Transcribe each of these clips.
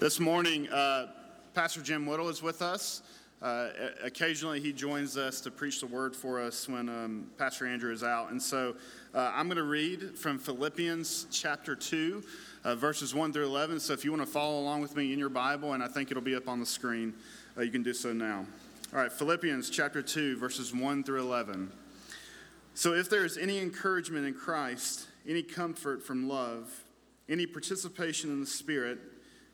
This morning, uh, Pastor Jim Whittle is with us. Uh, occasionally, he joins us to preach the word for us when um, Pastor Andrew is out. And so uh, I'm going to read from Philippians chapter 2, uh, verses 1 through 11. So if you want to follow along with me in your Bible, and I think it'll be up on the screen, uh, you can do so now. All right, Philippians chapter 2, verses 1 through 11. So if there is any encouragement in Christ, any comfort from love, any participation in the Spirit,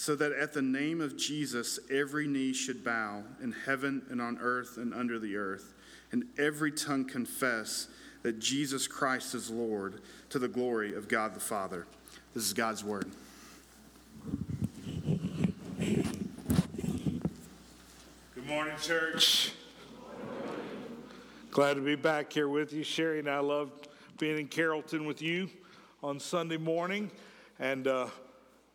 so that at the name of Jesus every knee should bow in heaven and on earth and under the earth, and every tongue confess that Jesus Christ is Lord to the glory of God the Father. This is God's word. Good morning, church. Glad to be back here with you. Sherry and I love being in Carrollton with you on Sunday morning. And uh,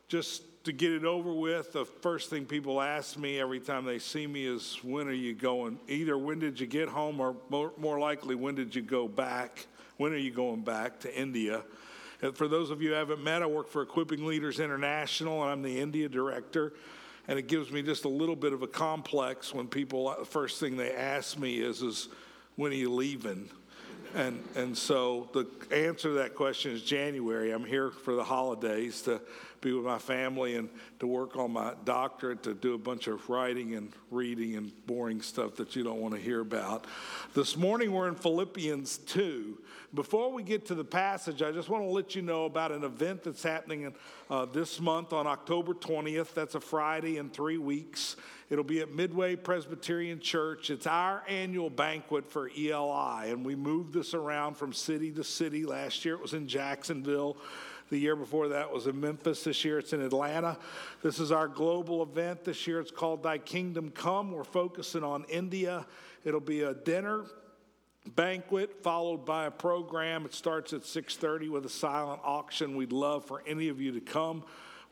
just to get it over with, the first thing people ask me every time they see me is, When are you going? Either when did you get home, or more, more likely, when did you go back? When are you going back to India? And for those of you who haven't met, I work for Equipping Leaders International, and I'm the India director. And it gives me just a little bit of a complex when people, the first thing they ask me is, is when are you leaving? And, and so the answer to that question is January. I'm here for the holidays to be with my family and to work on my doctorate, to do a bunch of writing and reading and boring stuff that you don't want to hear about. This morning we're in Philippians 2. Before we get to the passage, I just want to let you know about an event that's happening in, uh, this month on October 20th. That's a Friday in three weeks. It'll be at Midway Presbyterian Church. It's our annual banquet for ELI, and we moved this around from city to city. Last year it was in Jacksonville. The year before that was in Memphis. This year it's in Atlanta. This is our global event. This year it's called Thy Kingdom Come. We're focusing on India. It'll be a dinner banquet followed by a program. It starts at 6:30 with a silent auction. We'd love for any of you to come.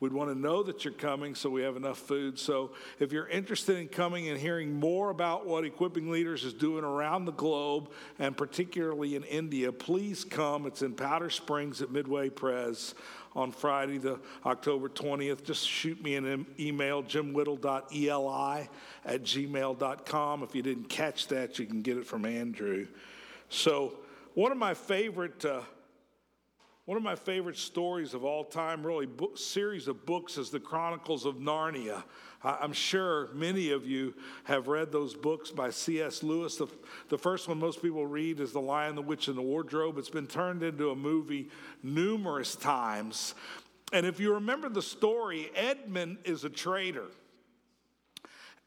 We'd want to know that you're coming so we have enough food. So, if you're interested in coming and hearing more about what Equipping Leaders is doing around the globe and particularly in India, please come. It's in Powder Springs at Midway Pres on Friday, the October 20th. Just shoot me an email, jimwhittle.eli at gmail.com. If you didn't catch that, you can get it from Andrew. So, one of my favorite. Uh, one of my favorite stories of all time, really, book, series of books, is the Chronicles of Narnia. I'm sure many of you have read those books by C.S. Lewis. The, the first one most people read is The Lion, the Witch, and the Wardrobe. It's been turned into a movie numerous times. And if you remember the story, Edmund is a traitor.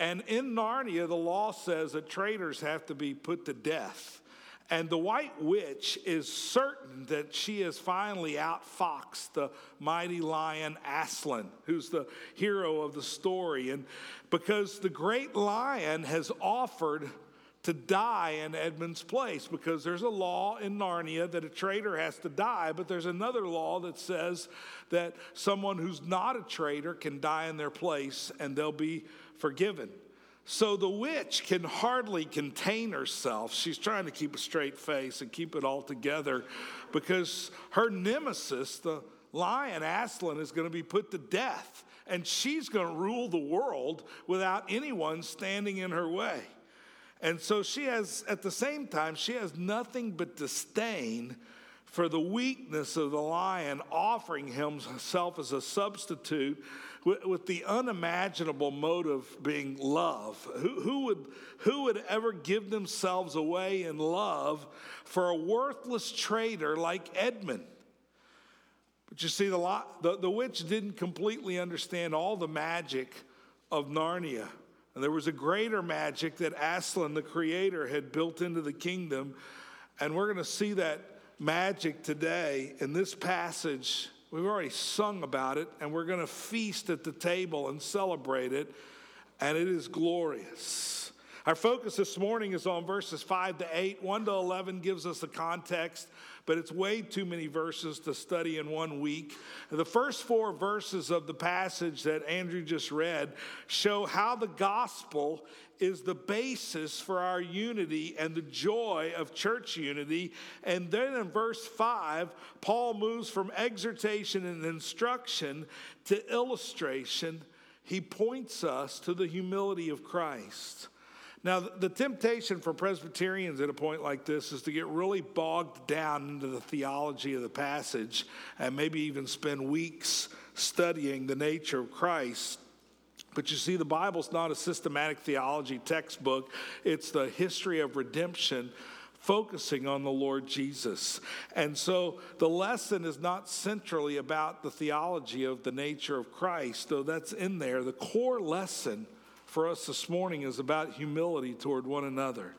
And in Narnia, the law says that traitors have to be put to death. And the white witch is certain that she has finally outfoxed the mighty lion Aslan, who's the hero of the story. And because the great lion has offered to die in Edmund's place, because there's a law in Narnia that a traitor has to die, but there's another law that says that someone who's not a traitor can die in their place and they'll be forgiven. So the witch can hardly contain herself. She's trying to keep a straight face and keep it all together because her nemesis, the lion Aslan, is going to be put to death. And she's going to rule the world without anyone standing in her way. And so she has, at the same time, she has nothing but disdain for the weakness of the lion, offering himself as a substitute with, with the unimaginable motive being love. Who, who, would, who would ever give themselves away in love for a worthless traitor like Edmund? But you see, the, the, the witch didn't completely understand all the magic of Narnia. And there was a greater magic that Aslan, the creator, had built into the kingdom. And we're going to see that magic today in this passage. We've already sung about it, and we're going to feast at the table and celebrate it, and it is glorious. Our focus this morning is on verses 5 to 8. 1 to 11 gives us the context, but it's way too many verses to study in one week. The first four verses of the passage that Andrew just read show how the gospel is the basis for our unity and the joy of church unity. And then in verse 5, Paul moves from exhortation and instruction to illustration. He points us to the humility of Christ. Now, the temptation for Presbyterians at a point like this is to get really bogged down into the theology of the passage and maybe even spend weeks studying the nature of Christ. But you see, the Bible's not a systematic theology textbook, it's the history of redemption focusing on the Lord Jesus. And so the lesson is not centrally about the theology of the nature of Christ, though that's in there. The core lesson for us this morning is about humility toward one another.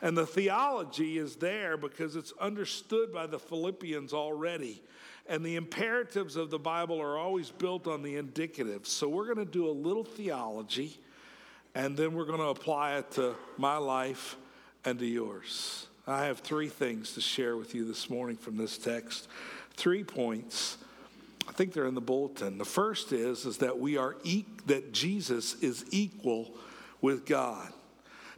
And the theology is there because it's understood by the Philippians already. And the imperatives of the Bible are always built on the indicative. So we're going to do a little theology and then we're going to apply it to my life and to yours. I have three things to share with you this morning from this text. Three points I think they're in the bulletin. The first is, is that we are e- that Jesus is equal with God.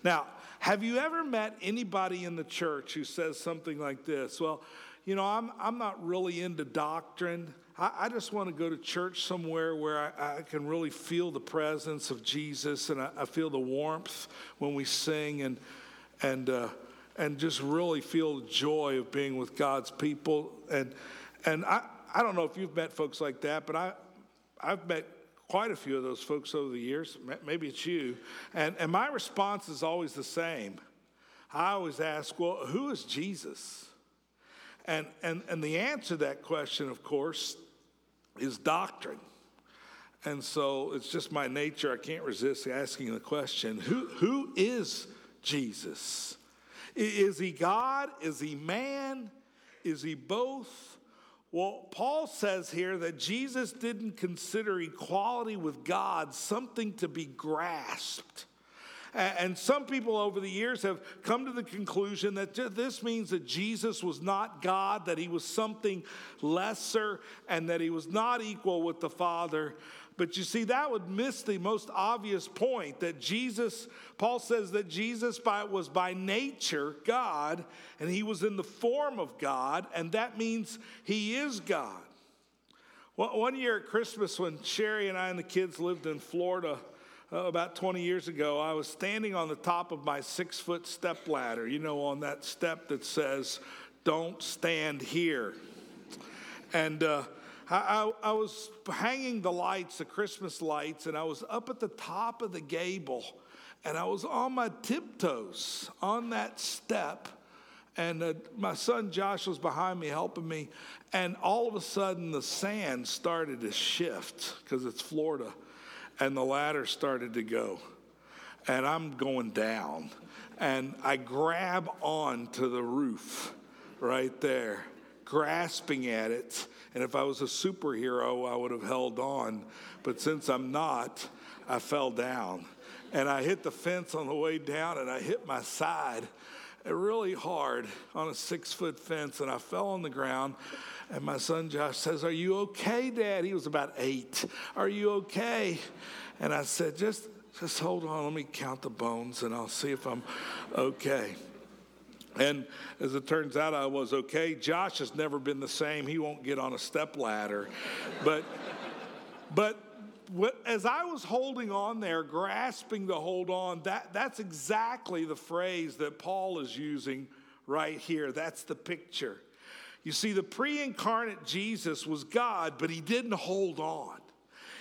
Now, have you ever met anybody in the church who says something like this? Well, you know, I'm, I'm not really into doctrine. I, I just want to go to church somewhere where I, I, can really feel the presence of Jesus and I, I feel the warmth when we sing and, and, uh, and just really feel the joy of being with God's people. And, and I, I don't know if you've met folks like that, but I, I've met quite a few of those folks over the years. Maybe it's you. And, and my response is always the same. I always ask, well, who is Jesus? And, and, and the answer to that question, of course, is doctrine. And so it's just my nature. I can't resist asking the question who, who is Jesus? Is he God? Is he man? Is he both? Well, Paul says here that Jesus didn't consider equality with God something to be grasped. And some people over the years have come to the conclusion that this means that Jesus was not God, that he was something lesser, and that he was not equal with the Father. But you see, that would miss the most obvious point that Jesus, Paul says that Jesus by, was by nature God, and he was in the form of God, and that means he is God. Well, one year at Christmas, when Sherry and I and the kids lived in Florida, uh, about 20 years ago, I was standing on the top of my six foot step ladder, you know, on that step that says, Don't stand here. And uh, I, I, I was hanging the lights, the Christmas lights, and I was up at the top of the gable, and I was on my tiptoes on that step. And uh, my son Josh was behind me helping me. And all of a sudden, the sand started to shift because it's Florida. And the ladder started to go. And I'm going down. And I grab on to the roof right there, grasping at it. And if I was a superhero, I would have held on. But since I'm not, I fell down. And I hit the fence on the way down and I hit my side really hard on a six foot fence and I fell on the ground. And my son Josh says, Are you okay, Dad? He was about eight. Are you okay? And I said, Just, just hold on. Let me count the bones and I'll see if I'm okay. And as it turns out, I was okay. Josh has never been the same. He won't get on a step ladder. But, but as I was holding on there, grasping to hold on, that, that's exactly the phrase that Paul is using right here. That's the picture. You see, the pre incarnate Jesus was God, but he didn't hold on.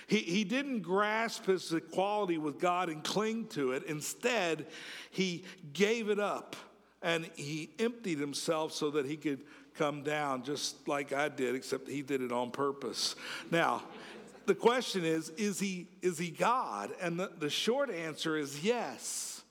He, he didn't grasp his equality with God and cling to it. Instead, he gave it up and he emptied himself so that he could come down, just like I did, except he did it on purpose. Now, the question is is he, is he God? And the, the short answer is yes.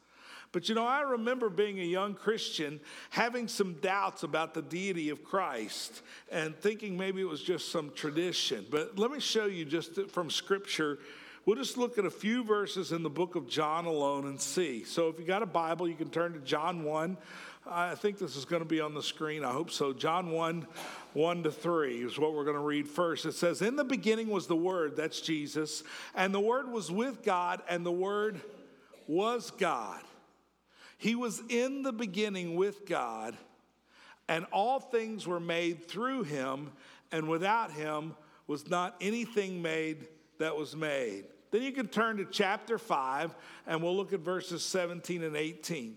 But you know, I remember being a young Christian having some doubts about the deity of Christ and thinking maybe it was just some tradition. But let me show you just from Scripture. We'll just look at a few verses in the book of John alone and see. So if you got a Bible, you can turn to John 1. I think this is going to be on the screen. I hope so. John 1, 1 to 3 is what we're going to read first. It says, In the beginning was the Word, that's Jesus, and the Word was with God, and the Word was God. He was in the beginning with God, and all things were made through him, and without him was not anything made that was made. Then you can turn to chapter 5, and we'll look at verses 17 and 18.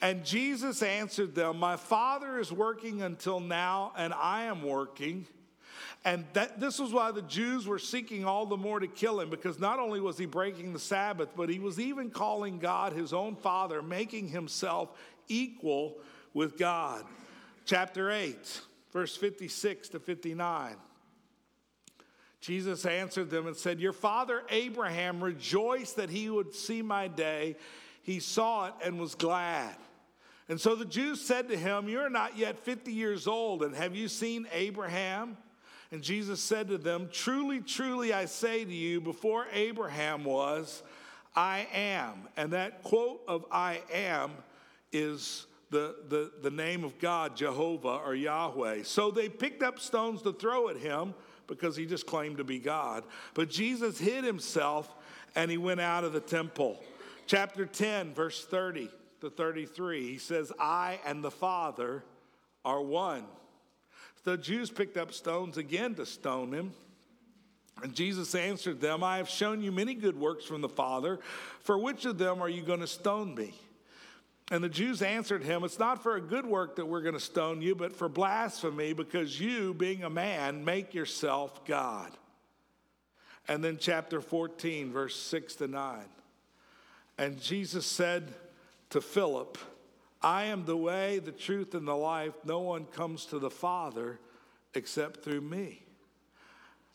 And Jesus answered them, My Father is working until now, and I am working. And that, this was why the Jews were seeking all the more to kill him, because not only was he breaking the Sabbath, but he was even calling God his own Father, making himself equal with God. Chapter 8, verse 56 to 59. Jesus answered them and said, Your father Abraham rejoiced that he would see my day. He saw it and was glad. And so the Jews said to him, You're not yet 50 years old, and have you seen Abraham? And Jesus said to them, Truly, truly, I say to you, before Abraham was, I am. And that quote of I am is the, the, the name of God, Jehovah or Yahweh. So they picked up stones to throw at him because he just claimed to be God. But Jesus hid himself and he went out of the temple. Chapter 10, verse 30 to 33, he says, I and the Father are one. The Jews picked up stones again to stone him. And Jesus answered them, I have shown you many good works from the Father. For which of them are you going to stone me? And the Jews answered him, It's not for a good work that we're going to stone you, but for blasphemy, because you, being a man, make yourself God. And then chapter 14, verse 6 to 9. And Jesus said to Philip, I am the way, the truth, and the life. No one comes to the Father except through me.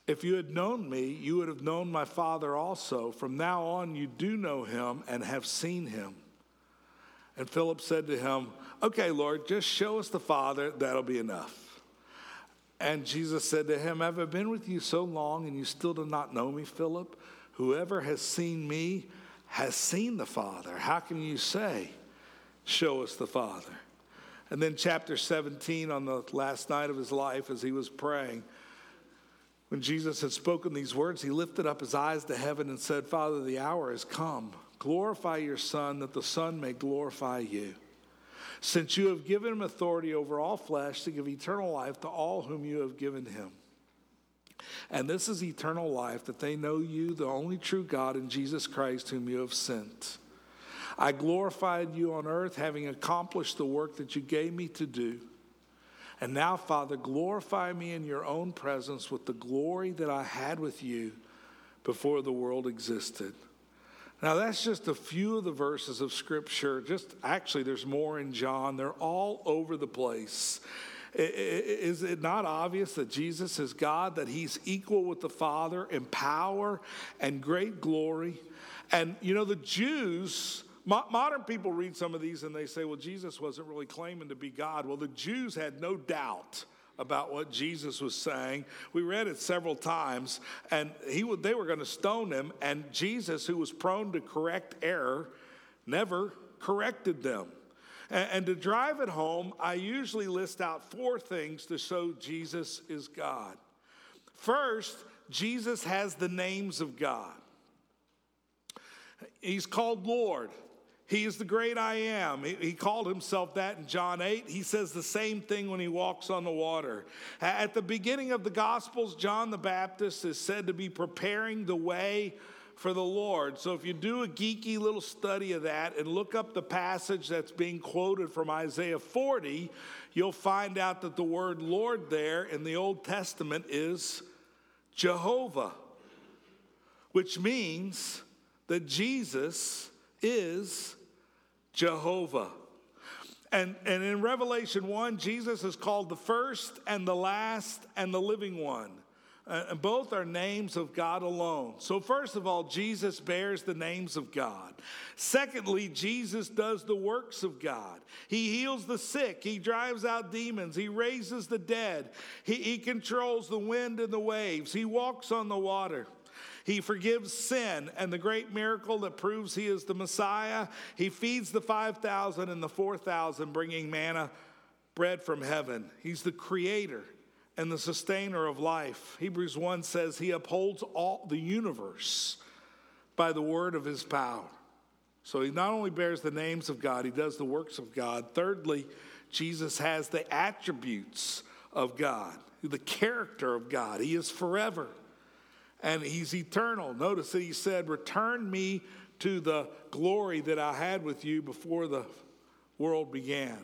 If you had known me, you would have known my Father also. From now on, you do know him and have seen him. And Philip said to him, Okay, Lord, just show us the Father, that'll be enough. And Jesus said to him, Have I been with you so long and you still do not know me, Philip? Whoever has seen me has seen the Father. How can you say, Show us the Father. And then, chapter 17, on the last night of his life, as he was praying, when Jesus had spoken these words, he lifted up his eyes to heaven and said, Father, the hour has come. Glorify your Son, that the Son may glorify you. Since you have given him authority over all flesh to give eternal life to all whom you have given him. And this is eternal life, that they know you, the only true God, and Jesus Christ, whom you have sent. I glorified you on earth, having accomplished the work that you gave me to do. And now, Father, glorify me in your own presence with the glory that I had with you before the world existed. Now, that's just a few of the verses of Scripture. Just actually, there's more in John. They're all over the place. Is it not obvious that Jesus is God, that he's equal with the Father in power and great glory? And you know, the Jews modern people read some of these and they say, well, Jesus wasn't really claiming to be God. Well, the Jews had no doubt about what Jesus was saying. We read it several times, and he, they were going to stone him, and Jesus, who was prone to correct error, never corrected them. And, and to drive it home, I usually list out four things to show Jesus is God. First, Jesus has the names of God. He's called Lord. He is the great I am. He, he, called himself that in John 8. He says the same thing when he walks on the water. At the beginning of the Gospels, John the Baptist is said to be preparing the way for the Lord. So if you do a geeky little study of that and look up the passage that's being quoted from Isaiah 40, you'll find out that the word Lord there in the Old Testament is Jehovah, which means that Jesus is Jehovah. And, and in Revelation 1, Jesus is called the first and the last and the living one. Uh, both are names of God alone. So, first of all, Jesus bears the names of God. Secondly, Jesus does the works of God. He heals the sick, He drives out demons, He raises the dead, He, he controls the wind and the waves, He walks on the water. He forgives sin and the great miracle that proves he is the Messiah. He feeds the 5,000 and the 4,000, bringing manna, bread from heaven. He's the creator and the sustainer of life. Hebrews 1 says he upholds all the universe by the word of his power. So he not only bears the names of God, he does the works of God. Thirdly, Jesus has the attributes of God, the character of God. He is forever and he's eternal. Notice that he said, Return me to the glory that I had with you before the world began.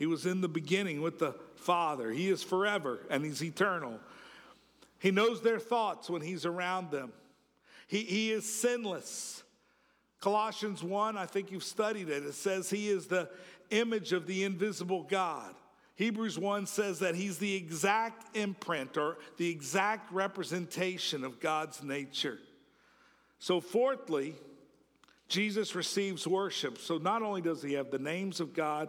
He was in the beginning with the Father. He is forever and he's eternal. He knows their thoughts when he's around them. He, he is sinless. Colossians 1, I think you've studied it. It says he is the image of the invisible God. Hebrews 1 says that he's the exact imprint or the exact representation of God's nature. So, fourthly, Jesus receives worship. So, not only does he have the names of God,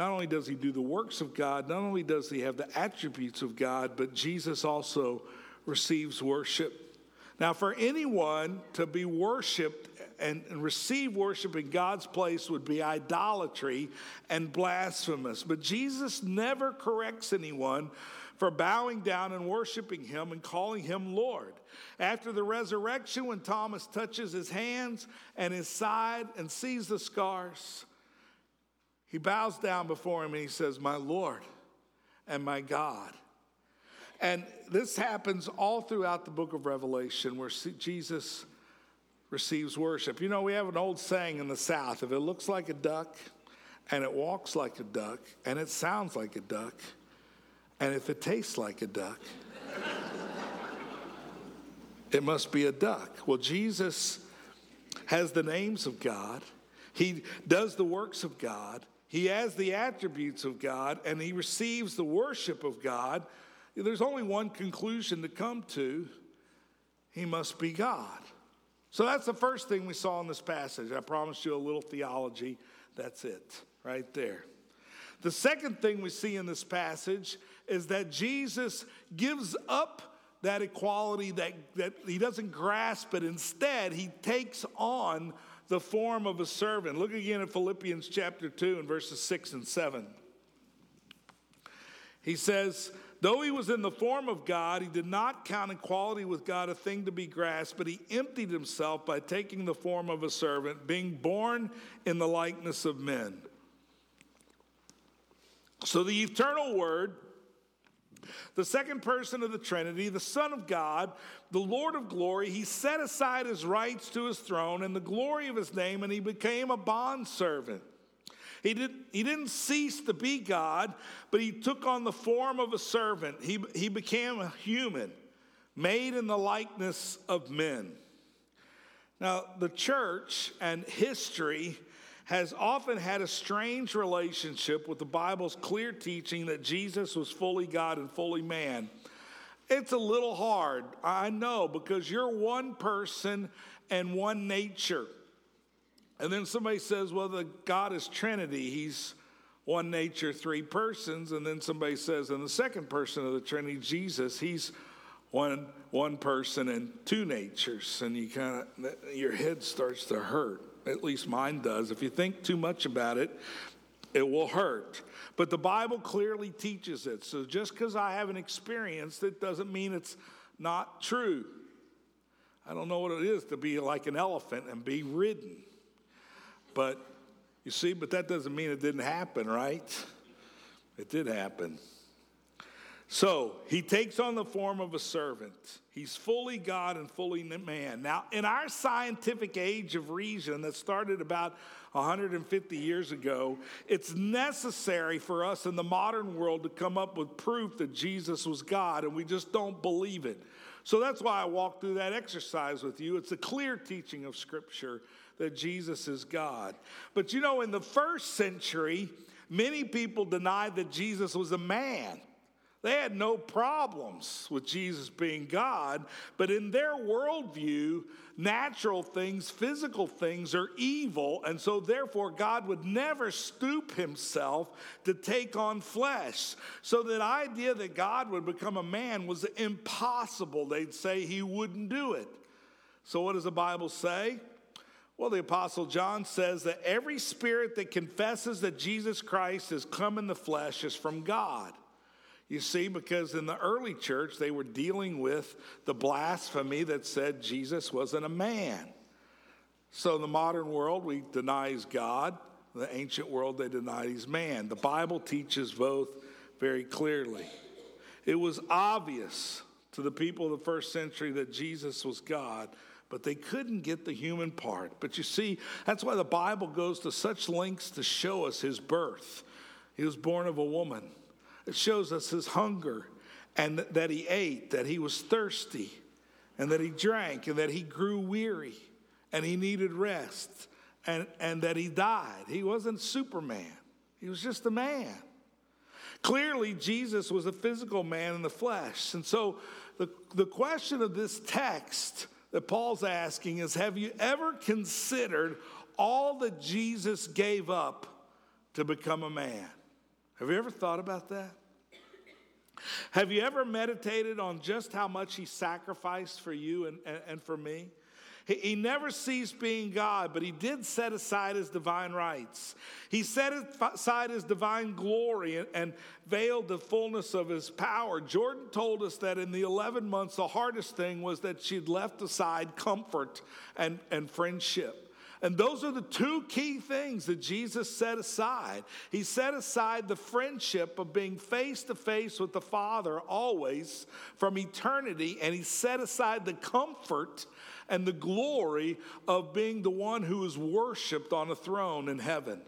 not only does he do the works of God, not only does he have the attributes of God, but Jesus also receives worship. Now, for anyone to be worshiped and, and receive worship in God's place would be idolatry and blasphemous. But Jesus never corrects anyone for bowing down and worshiping him and calling him Lord. After the resurrection, when Thomas touches his hands and his side and sees the scars, he bows down before him and he says, My Lord and my God. And this happens all throughout the book of Revelation where Jesus receives worship. You know, we have an old saying in the South if it looks like a duck, and it walks like a duck, and it sounds like a duck, and if it tastes like a duck, it must be a duck. Well, Jesus has the names of God, He does the works of God, He has the attributes of God, and He receives the worship of God. There's only one conclusion to come to He must be God. So that's the first thing we saw in this passage. I promised you a little theology. That's it, right there. The second thing we see in this passage is that Jesus gives up that equality that, that he doesn't grasp, but instead he takes on the form of a servant. Look again at Philippians chapter 2 and verses 6 and 7. He says, Though he was in the form of God, he did not count equality with God a thing to be grasped, but he emptied himself by taking the form of a servant, being born in the likeness of men. So the eternal word, the second person of the Trinity, the Son of God, the Lord of glory, he set aside his rights to his throne and the glory of his name, and he became a bondservant he, did, he didn't cease to be God, but he took on the form of a servant. He, he became a human, made in the likeness of men. Now, the church and history has often had a strange relationship with the Bible's clear teaching that Jesus was fully God and fully man. It's a little hard, I know, because you're one person and one nature. And then somebody says, well, the God is Trinity. He's one nature, three persons. And then somebody says, in the second person of the Trinity, Jesus, he's one, one person and two natures. And you kind of, your head starts to hurt. At least mine does. If you think too much about it, it will hurt. But the Bible clearly teaches it. So just because I haven't experienced it doesn't mean it's not true. I don't know what it is to be like an elephant and be ridden. But you see, but that doesn't mean it didn't happen, right? It did happen. So he takes on the form of a servant. He's fully God and fully man. Now, in our scientific age of reason that started about 150 years ago, it's necessary for us in the modern world to come up with proof that Jesus was God, and we just don't believe it. So that's why I walked through that exercise with you. It's a clear teaching of Scripture that Jesus is God. But you know, in the first century, many people denied that Jesus was a man. They had no problems with Jesus being God, but in their worldview, natural things, physical things are evil, and so therefore God would never stoop himself to take on flesh. So that idea that God would become a man was impossible. They'd say he wouldn't do it. So, what does the Bible say? Well, the Apostle John says that every spirit that confesses that Jesus Christ has come in the flesh is from God. You see, because in the early church, they were dealing with the blasphemy that said Jesus wasn't a man. So, in the modern world, we denies God. In the ancient world, they deny he's man. The Bible teaches both very clearly. It was obvious to the people of the first century that Jesus was God, but they couldn't get the human part. But you see, that's why the Bible goes to such lengths to show us his birth. He was born of a woman. It shows us his hunger and that he ate, that he was thirsty, and that he drank, and that he grew weary, and he needed rest, and, and that he died. He wasn't Superman, he was just a man. Clearly, Jesus was a physical man in the flesh. And so, the, the question of this text that Paul's asking is Have you ever considered all that Jesus gave up to become a man? Have you ever thought about that? Have you ever meditated on just how much he sacrificed for you and, and, and for me? He, he never ceased being God, but he did set aside his divine rights. He set aside his divine glory and, and veiled the fullness of his power. Jordan told us that in the 11 months, the hardest thing was that she'd left aside comfort and, and friendship. And those are the two key things that Jesus set aside. He set aside the friendship of being face to face with the Father always from eternity, and he set aside the comfort and the glory of being the one who is worshiped on a throne in heaven.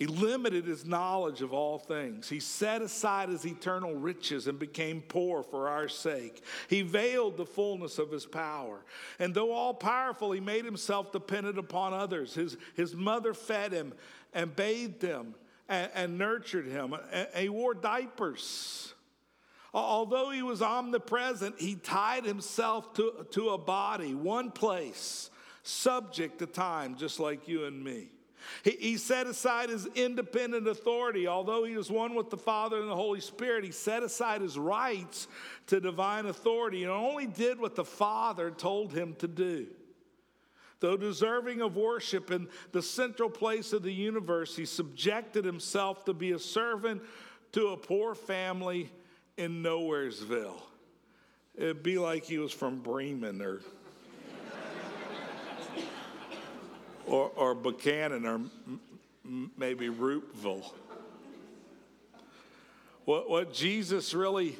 He limited his knowledge of all things. He set aside his eternal riches and became poor for our sake. He veiled the fullness of his power. And though all powerful, he made himself dependent upon others. His, his mother fed him and bathed him and, and nurtured him. And he wore diapers. Although he was omnipresent, he tied himself to, to a body, one place, subject to time, just like you and me. He, he set aside his independent authority. Although he was one with the Father and the Holy Spirit, he set aside his rights to divine authority and only did what the Father told him to do. Though deserving of worship in the central place of the universe, he subjected himself to be a servant to a poor family in Nowheresville. It'd be like he was from Bremen or or, or Buchanan or m- maybe Roopville. What, what Jesus really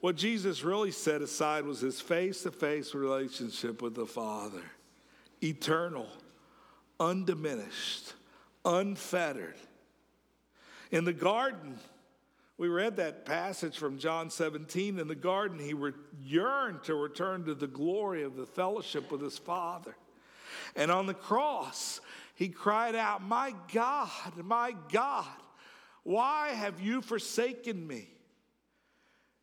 what Jesus really set aside was his face-to-face relationship with the Father. Eternal, undiminished, unfettered. In the garden, we read that passage from John 17. In the garden, he re- yearned to return to the glory of the fellowship with his Father. And on the cross, he cried out, My God, my God, why have you forsaken me?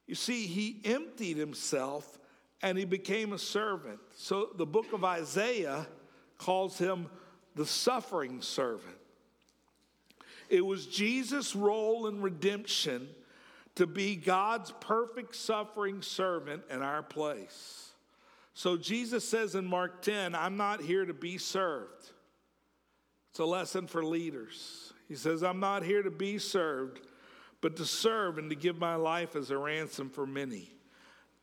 You see, he emptied himself and he became a servant. So the book of Isaiah calls him the suffering servant. It was Jesus' role in redemption to be God's perfect suffering servant in our place. So Jesus says in Mark 10, I'm not here to be served. It's a lesson for leaders. He says, I'm not here to be served, but to serve and to give my life as a ransom for many.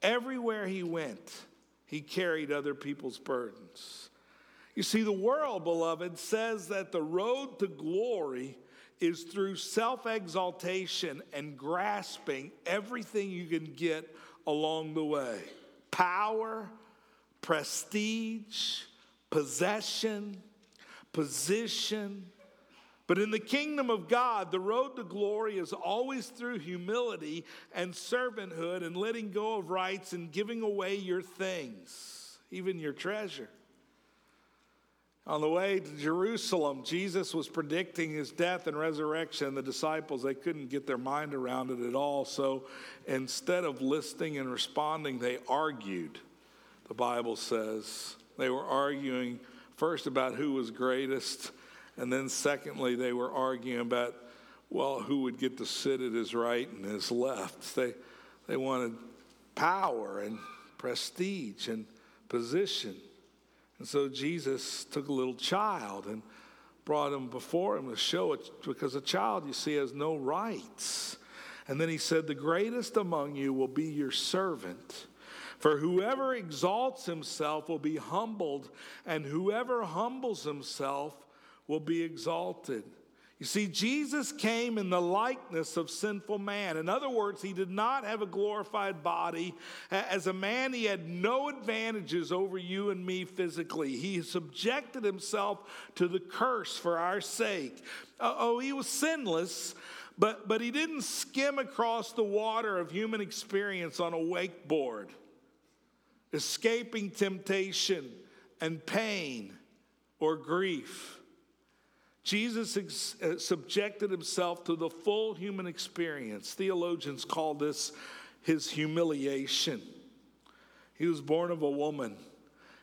Everywhere he went, he carried other people's burdens. You see, the world, beloved, says that the road to glory is through self exaltation and grasping everything you can get along the way power, prestige, possession, position. But in the kingdom of God, the road to glory is always through humility and servanthood and letting go of rights and giving away your things, even your treasure. On the way to Jerusalem, Jesus was predicting his death and resurrection. The disciples, they couldn't get their mind around it at all. So instead of listening and responding, they argued, the Bible says. They were arguing first about who was greatest, and then secondly, they were arguing about, well, who would get to sit at his right and his left. They, they wanted power and prestige and position. And so Jesus took a little child and brought him before him to show it, because a child, you see, has no rights. And then he said, The greatest among you will be your servant. For whoever exalts himself will be humbled, and whoever humbles himself will be exalted. You see, Jesus came in the likeness of sinful man. In other words, he did not have a glorified body. As a man, he had no advantages over you and me physically. He subjected himself to the curse for our sake. Uh, oh, he was sinless, but, but he didn't skim across the water of human experience on a wakeboard, escaping temptation and pain or grief. Jesus ex- uh, subjected himself to the full human experience. Theologians call this his humiliation. He was born of a woman.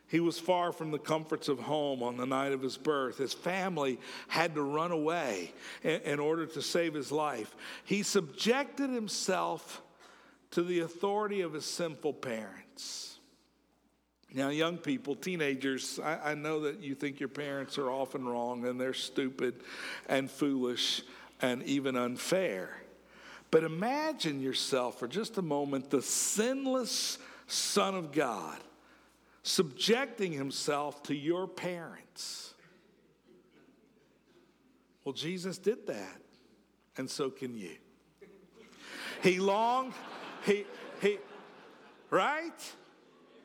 He was far from the comforts of home on the night of his birth. His family had to run away in, in order to save his life. He subjected himself to the authority of his sinful parents. Now, young people, teenagers, I, I, know that you think your parents are often wrong and they're stupid and foolish and even unfair. But imagine yourself for just a moment the sinless Son of God subjecting himself to your parents. Well, Jesus did that, and so can you. He longed, he, he, right?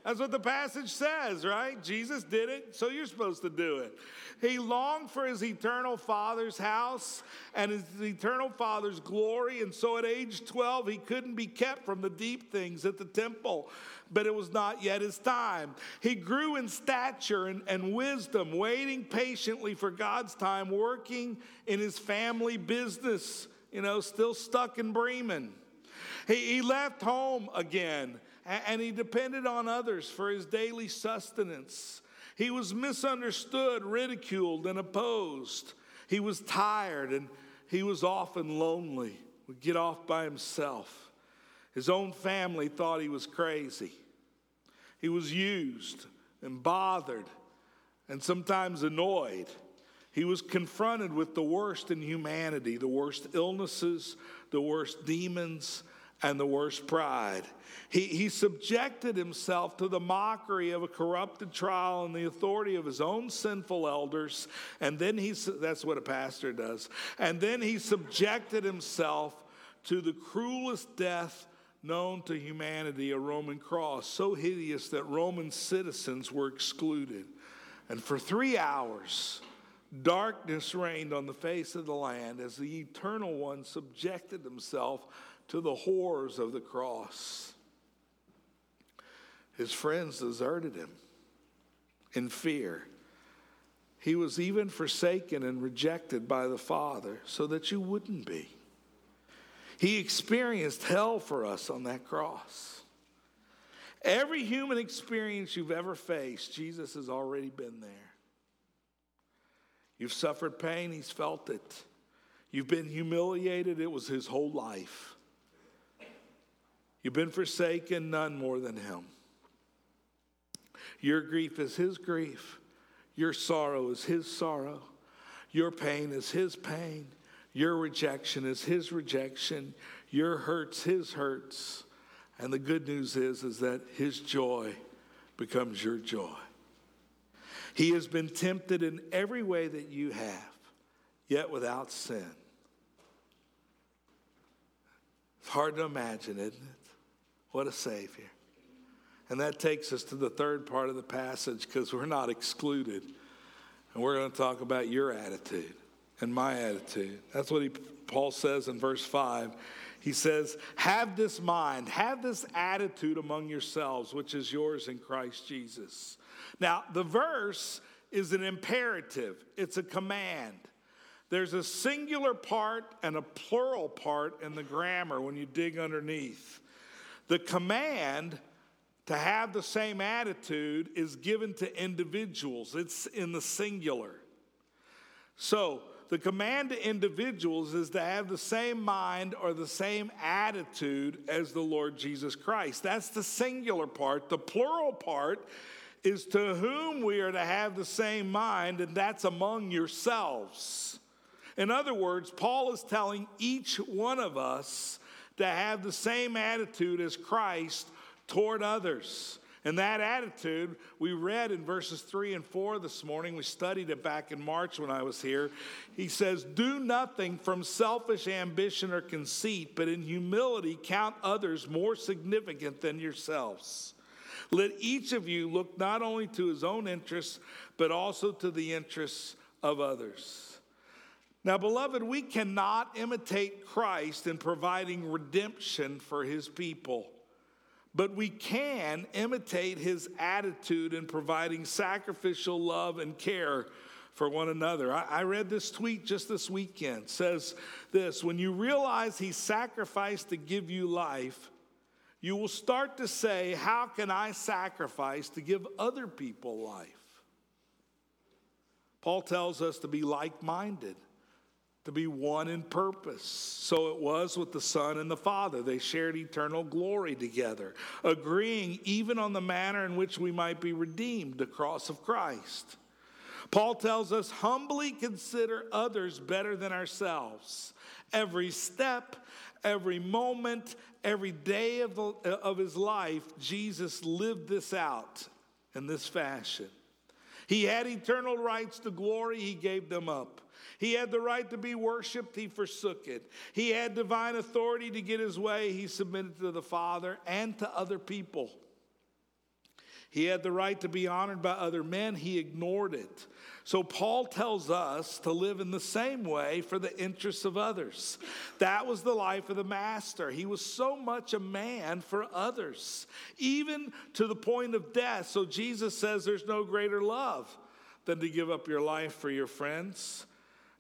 That's what the passage says, right? Jesus did it, so you're supposed to do it. He longed for his eternal Father's house and his eternal Father's glory, and so at age 12, he couldn't be kept from the deep things at the temple, but it was not yet his time. He grew in stature and, and wisdom, waiting patiently for God's time, working in his family business, you know, still stuck in Bremen. He, he left home again and he depended on others for his daily sustenance. He was misunderstood, ridiculed, and opposed. He was tired and he was often lonely, would get off by himself. His own family thought he was crazy. He was used and bothered and sometimes annoyed. He was confronted with the worst in humanity the worst illnesses, the worst demons, and the worst pride. He, he subjected himself to the mockery of a corrupted trial and the authority of his own sinful elders. And then he, that's what a pastor does. And then he subjected himself to the cruelest death known to humanity, a Roman cross, so hideous that Roman citizens were excluded. And for three hours, darkness reigned on the face of the land as the eternal one subjected himself to the horrors of the cross. His friends deserted him in fear. He was even forsaken and rejected by the Father so that you wouldn't be. He experienced hell for us on that cross. Every human experience you've ever faced, Jesus has already been there. You've suffered pain, He's felt it. You've been humiliated, it was His whole life. You've been forsaken, none more than him. Your grief is his grief. Your sorrow is his sorrow. Your pain is his pain. Your rejection is his rejection. Your hurts his hurts. And the good news is is that his joy becomes your joy. He has been tempted in every way that you have, yet without sin. It's hard to imagine, isn't it? What a Savior. And that takes us to the third part of the passage because we're not excluded. And we're going to talk about your attitude and my attitude. That's what he, Paul says in verse 5. He says, Have this mind, have this attitude among yourselves, which is yours in Christ Jesus. Now, the verse is an imperative, it's a command. There's a singular part and a plural part in the grammar when you dig underneath. The command to have the same attitude is given to individuals, it's in the singular. So, the command to individuals is to have the same mind or the same attitude as the Lord Jesus Christ. That's the singular part. The plural part is to whom we are to have the same mind, and that's among yourselves. In other words, Paul is telling each one of us to have the same attitude as Christ toward others. And that attitude we read in verses 3 and 4 this morning. We studied it back in March when I was here. He says, Do nothing from selfish ambition or conceit, but in humility count others more significant than yourselves. Let each of you look not only to his own interests, but also to the interests of others. Now, beloved, we cannot imitate Christ in providing redemption for his people but we can imitate his attitude in providing sacrificial love and care for one another. I, I, read this tweet just this weekend. It says this when you realize he sacrificed to give you life, you will start to say, How can I sacrifice to give other people life? Paul tells us to be like minded to be one in purpose. So it was with the Son and the Father. They shared eternal glory together, agreeing even on the manner in which we might be redeemed, the cross of Christ. Paul tells us humbly consider others better than ourselves. Every step, every moment, every day of, the, of his life, Jesus lived this out in this fashion. He had eternal rights to glory, he gave them up. He had the right to be worshiped, he forsook it. He had divine authority to get his way, he submitted to the Father and to other people. He had the right to be honored by other men, he ignored it. So, Paul tells us to live in the same way for the interests of others. That was the life of the Master. He was so much a man for others, even to the point of death. So, Jesus says there's no greater love than to give up your life for your friends.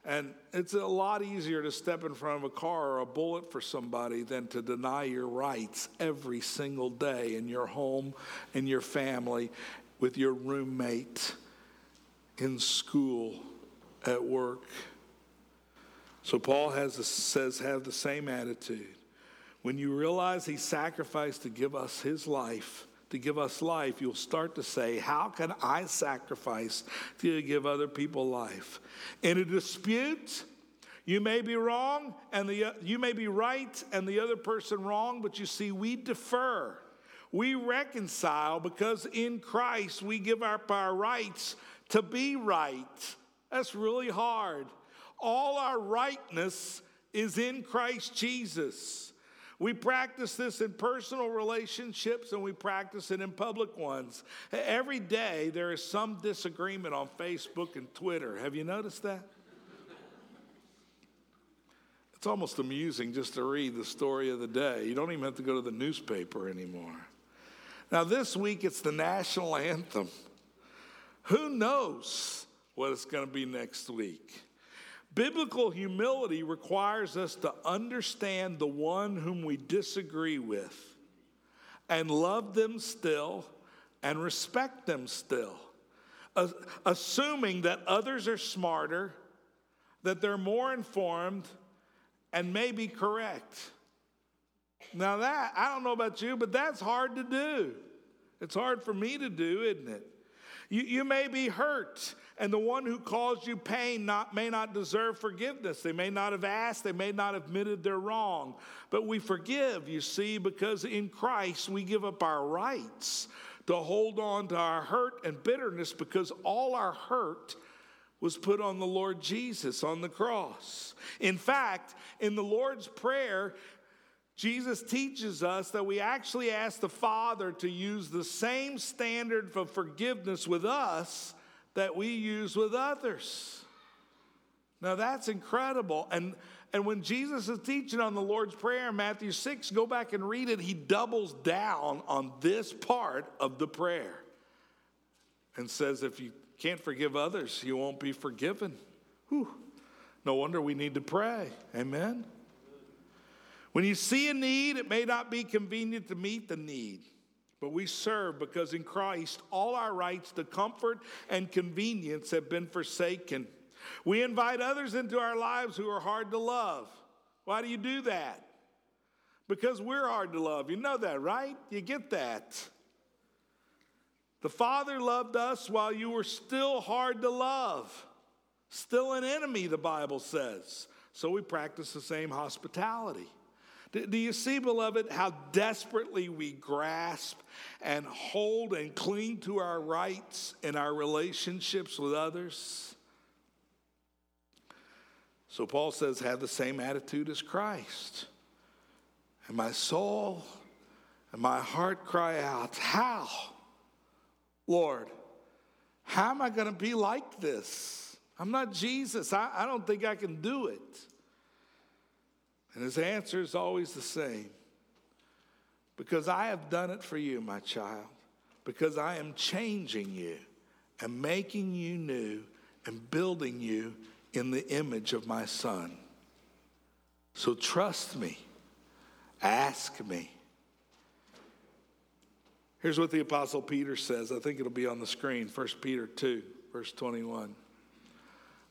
And it's a lot easier to step in front of a car or a bullet for somebody than to deny your rights every single day in your home, in your family, with your roommate, in school, at work. So Paul has a, says, have the same attitude. When you realize he sacrificed to give us his life, to give us life, you'll start to say, How can I sacrifice to give other people life? In a dispute, you may be wrong and the, you may be right and the other person wrong, but you see, we defer. We reconcile because in Christ we give up our rights to be right. That's really hard. All our rightness is in Christ Jesus. We practice this in personal relationships and we practice it in public ones. Every day there is some disagreement on Facebook and Twitter. Have you noticed that? It's almost amusing just to read the story of the day. You don't even have to go to the newspaper anymore. Now, this week it's the national anthem. Who knows what it's going to be next week? Biblical humility requires us to understand the one whom we disagree with and love them still and respect them still, assuming that others are smarter, that they're more informed, and may be correct. Now, that, I don't know about you, but that's hard to do. It's hard for me to do, isn't it? You, you may be hurt, and the one who caused you pain not, may not deserve forgiveness. They may not have asked, they may not have admitted their wrong. But we forgive, you see, because in Christ we give up our rights to hold on to our hurt and bitterness because all our hurt was put on the Lord Jesus on the cross. In fact, in the Lord's Prayer, Jesus teaches us that we actually ask the Father to use the same standard for forgiveness with us that we use with others. Now that's incredible. And, and when Jesus is teaching on the Lord's Prayer in Matthew 6, go back and read it, he doubles down on this part of the prayer and says, if you can't forgive others, you won't be forgiven. Whew. No wonder we need to pray. Amen. When you see a need, it may not be convenient to meet the need, but we serve because in Christ all our rights to comfort and convenience have been forsaken. We invite others into our lives who are hard to love. Why do you do that? Because we're hard to love. You know that, right? You get that. The Father loved us while you were still hard to love, still an enemy, the Bible says. So we practice the same hospitality. Do you see, beloved, how desperately we grasp and hold and cling to our rights in our relationships with others? So Paul says, have the same attitude as Christ. And my soul and my heart cry out, How? Lord, how am I going to be like this? I'm not Jesus. I, I don't think I can do it. And his answer is always the same because I have done it for you, my child, because I am changing you and making you new and building you in the image of my son. So trust me, ask me. Here's what the Apostle Peter says. I think it'll be on the screen 1 Peter 2, verse 21.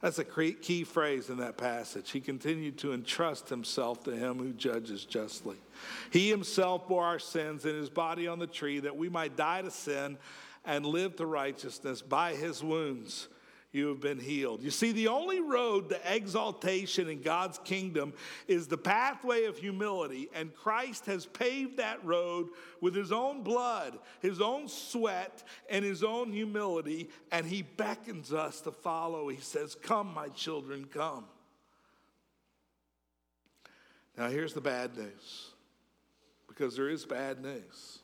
that's a key phrase in that passage. He continued to entrust himself to him who judges justly. He himself bore our sins in his body on the tree that we might die to sin and live to righteousness. By his wounds, you have been healed. You see, the only road to exaltation in God's kingdom is the pathway of humility, and Christ has paved that road with his own blood, his own sweat, and his own humility, and he beckons us to follow. He says, Come, my children, come. Now, here's the bad news, because there is bad news.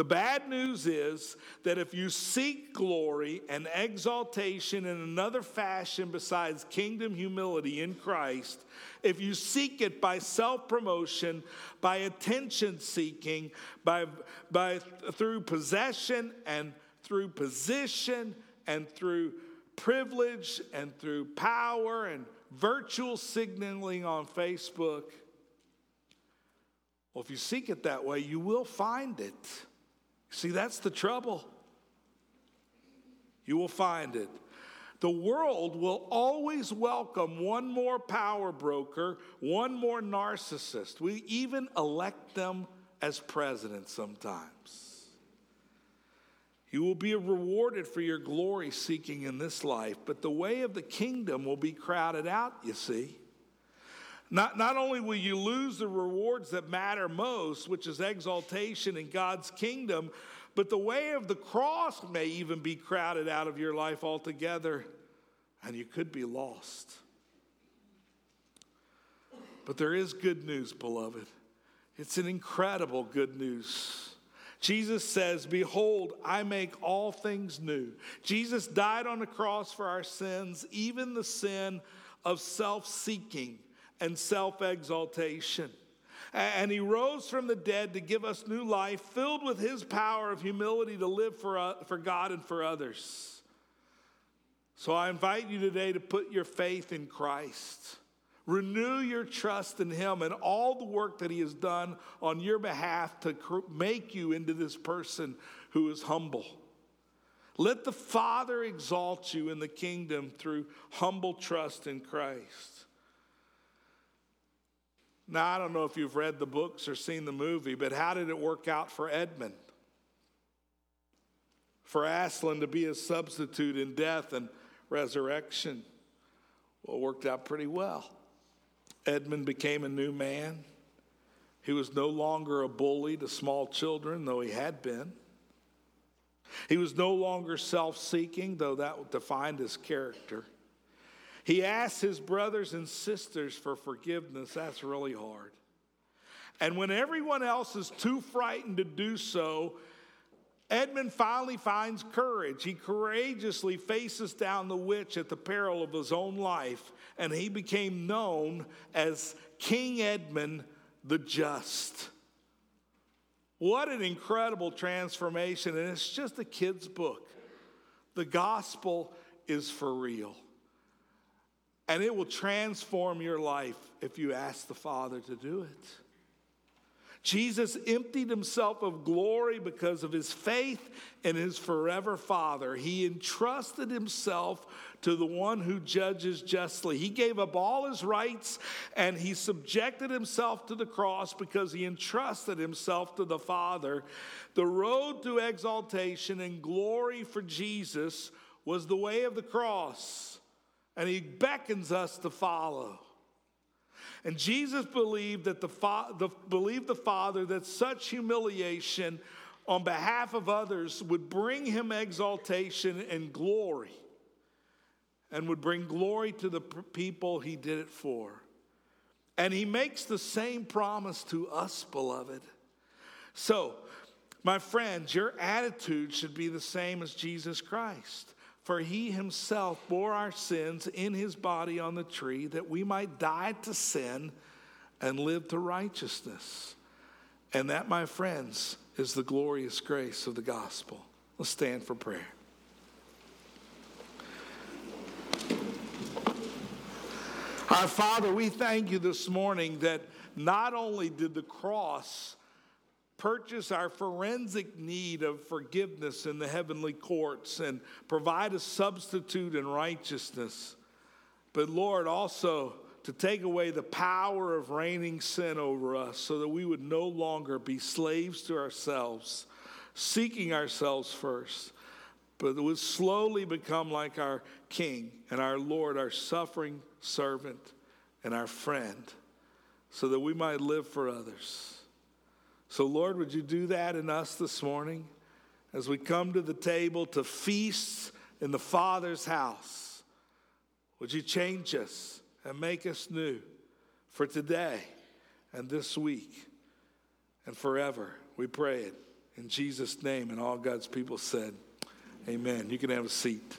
The bad news is that if you seek glory and exaltation in another fashion besides kingdom humility in Christ, if you seek it by self promotion, by attention seeking, by, by, through possession and through position and through privilege and through power and virtual signaling on Facebook, well, if you seek it that way, you will find it. See, that's the trouble. You will find it. The world will always welcome one more power broker, one more narcissist. We even elect them as president sometimes. You will be rewarded for your glory seeking in this life, but the way of the kingdom will be crowded out, you see. Not, not only will you lose the rewards that matter most, which is exaltation in God's kingdom, but the way of the cross may even be crowded out of your life altogether, and you could be lost. But there is good news, beloved. It's an incredible good news. Jesus says, Behold, I make all things new. Jesus died on the cross for our sins, even the sin of self seeking and self exaltation. And he rose from the dead to give us new life, filled with his power of humility to live for, uh, for God and for others. So I invite you today to put your faith in Christ. Renew your trust in him and all the work that he has done on your behalf to make you into this person who is humble. Let the Father exalt you in the kingdom through humble trust in Christ. Now, I don't know if you've read the books or seen the movie, but how did it work out for Edmund? for Aslan to be a substitute in death and resurrection. Well, it worked out pretty well. Edmund became a new man. He was no longer a bully to small children, though he had been. He was no longer self seeking, though that defined his character. He asks his brothers and sisters for forgiveness. That's really hard. And when everyone else is too frightened to do so, Edmund finally finds courage. He courageously faces down the witch at the peril of his own life, and he became known as King Edmund the Just. What an incredible transformation, and it's just a kid's book. The gospel is for real. And it will transform your life if you ask the Father to do it. Jesus emptied himself of glory because of his faith in his forever Father. He entrusted himself to the one who judges justly. He gave up all his rights and he subjected himself to the cross because he entrusted himself to the Father. The road to exaltation and glory for Jesus was the way of the cross, and he beckons us to follow. And Jesus believed that the, fa- the, believed the Father that such humiliation on behalf of others would bring him exaltation and glory and would bring glory to the people he did it for. And he makes the same promise to us, beloved. So, my friends, your attitude should be the same as Jesus Christ. For he himself bore our sins in his body on the tree that we might die to sin and live to righteousness. And that, my friends, is the glorious grace of the gospel. Let's stand for prayer. Our Father, we thank you this morning that not only did the cross purchase our forensic need of forgiveness in the heavenly courts and provide a substitute in righteousness. But Lord, also to take away the power of reigning sin over us so that we would no longer be slaves to ourselves, seeking ourselves first, but would slowly become like our King and our Lord, our suffering servant and our friend, so that we might live for others. So, Lord, would you do that in us this morning as we come to the table to feast in the Father's house? Would you change us and make us new for today and this week and forever? We pray it in Jesus' name. And all God's people said, Amen. You can have a seat.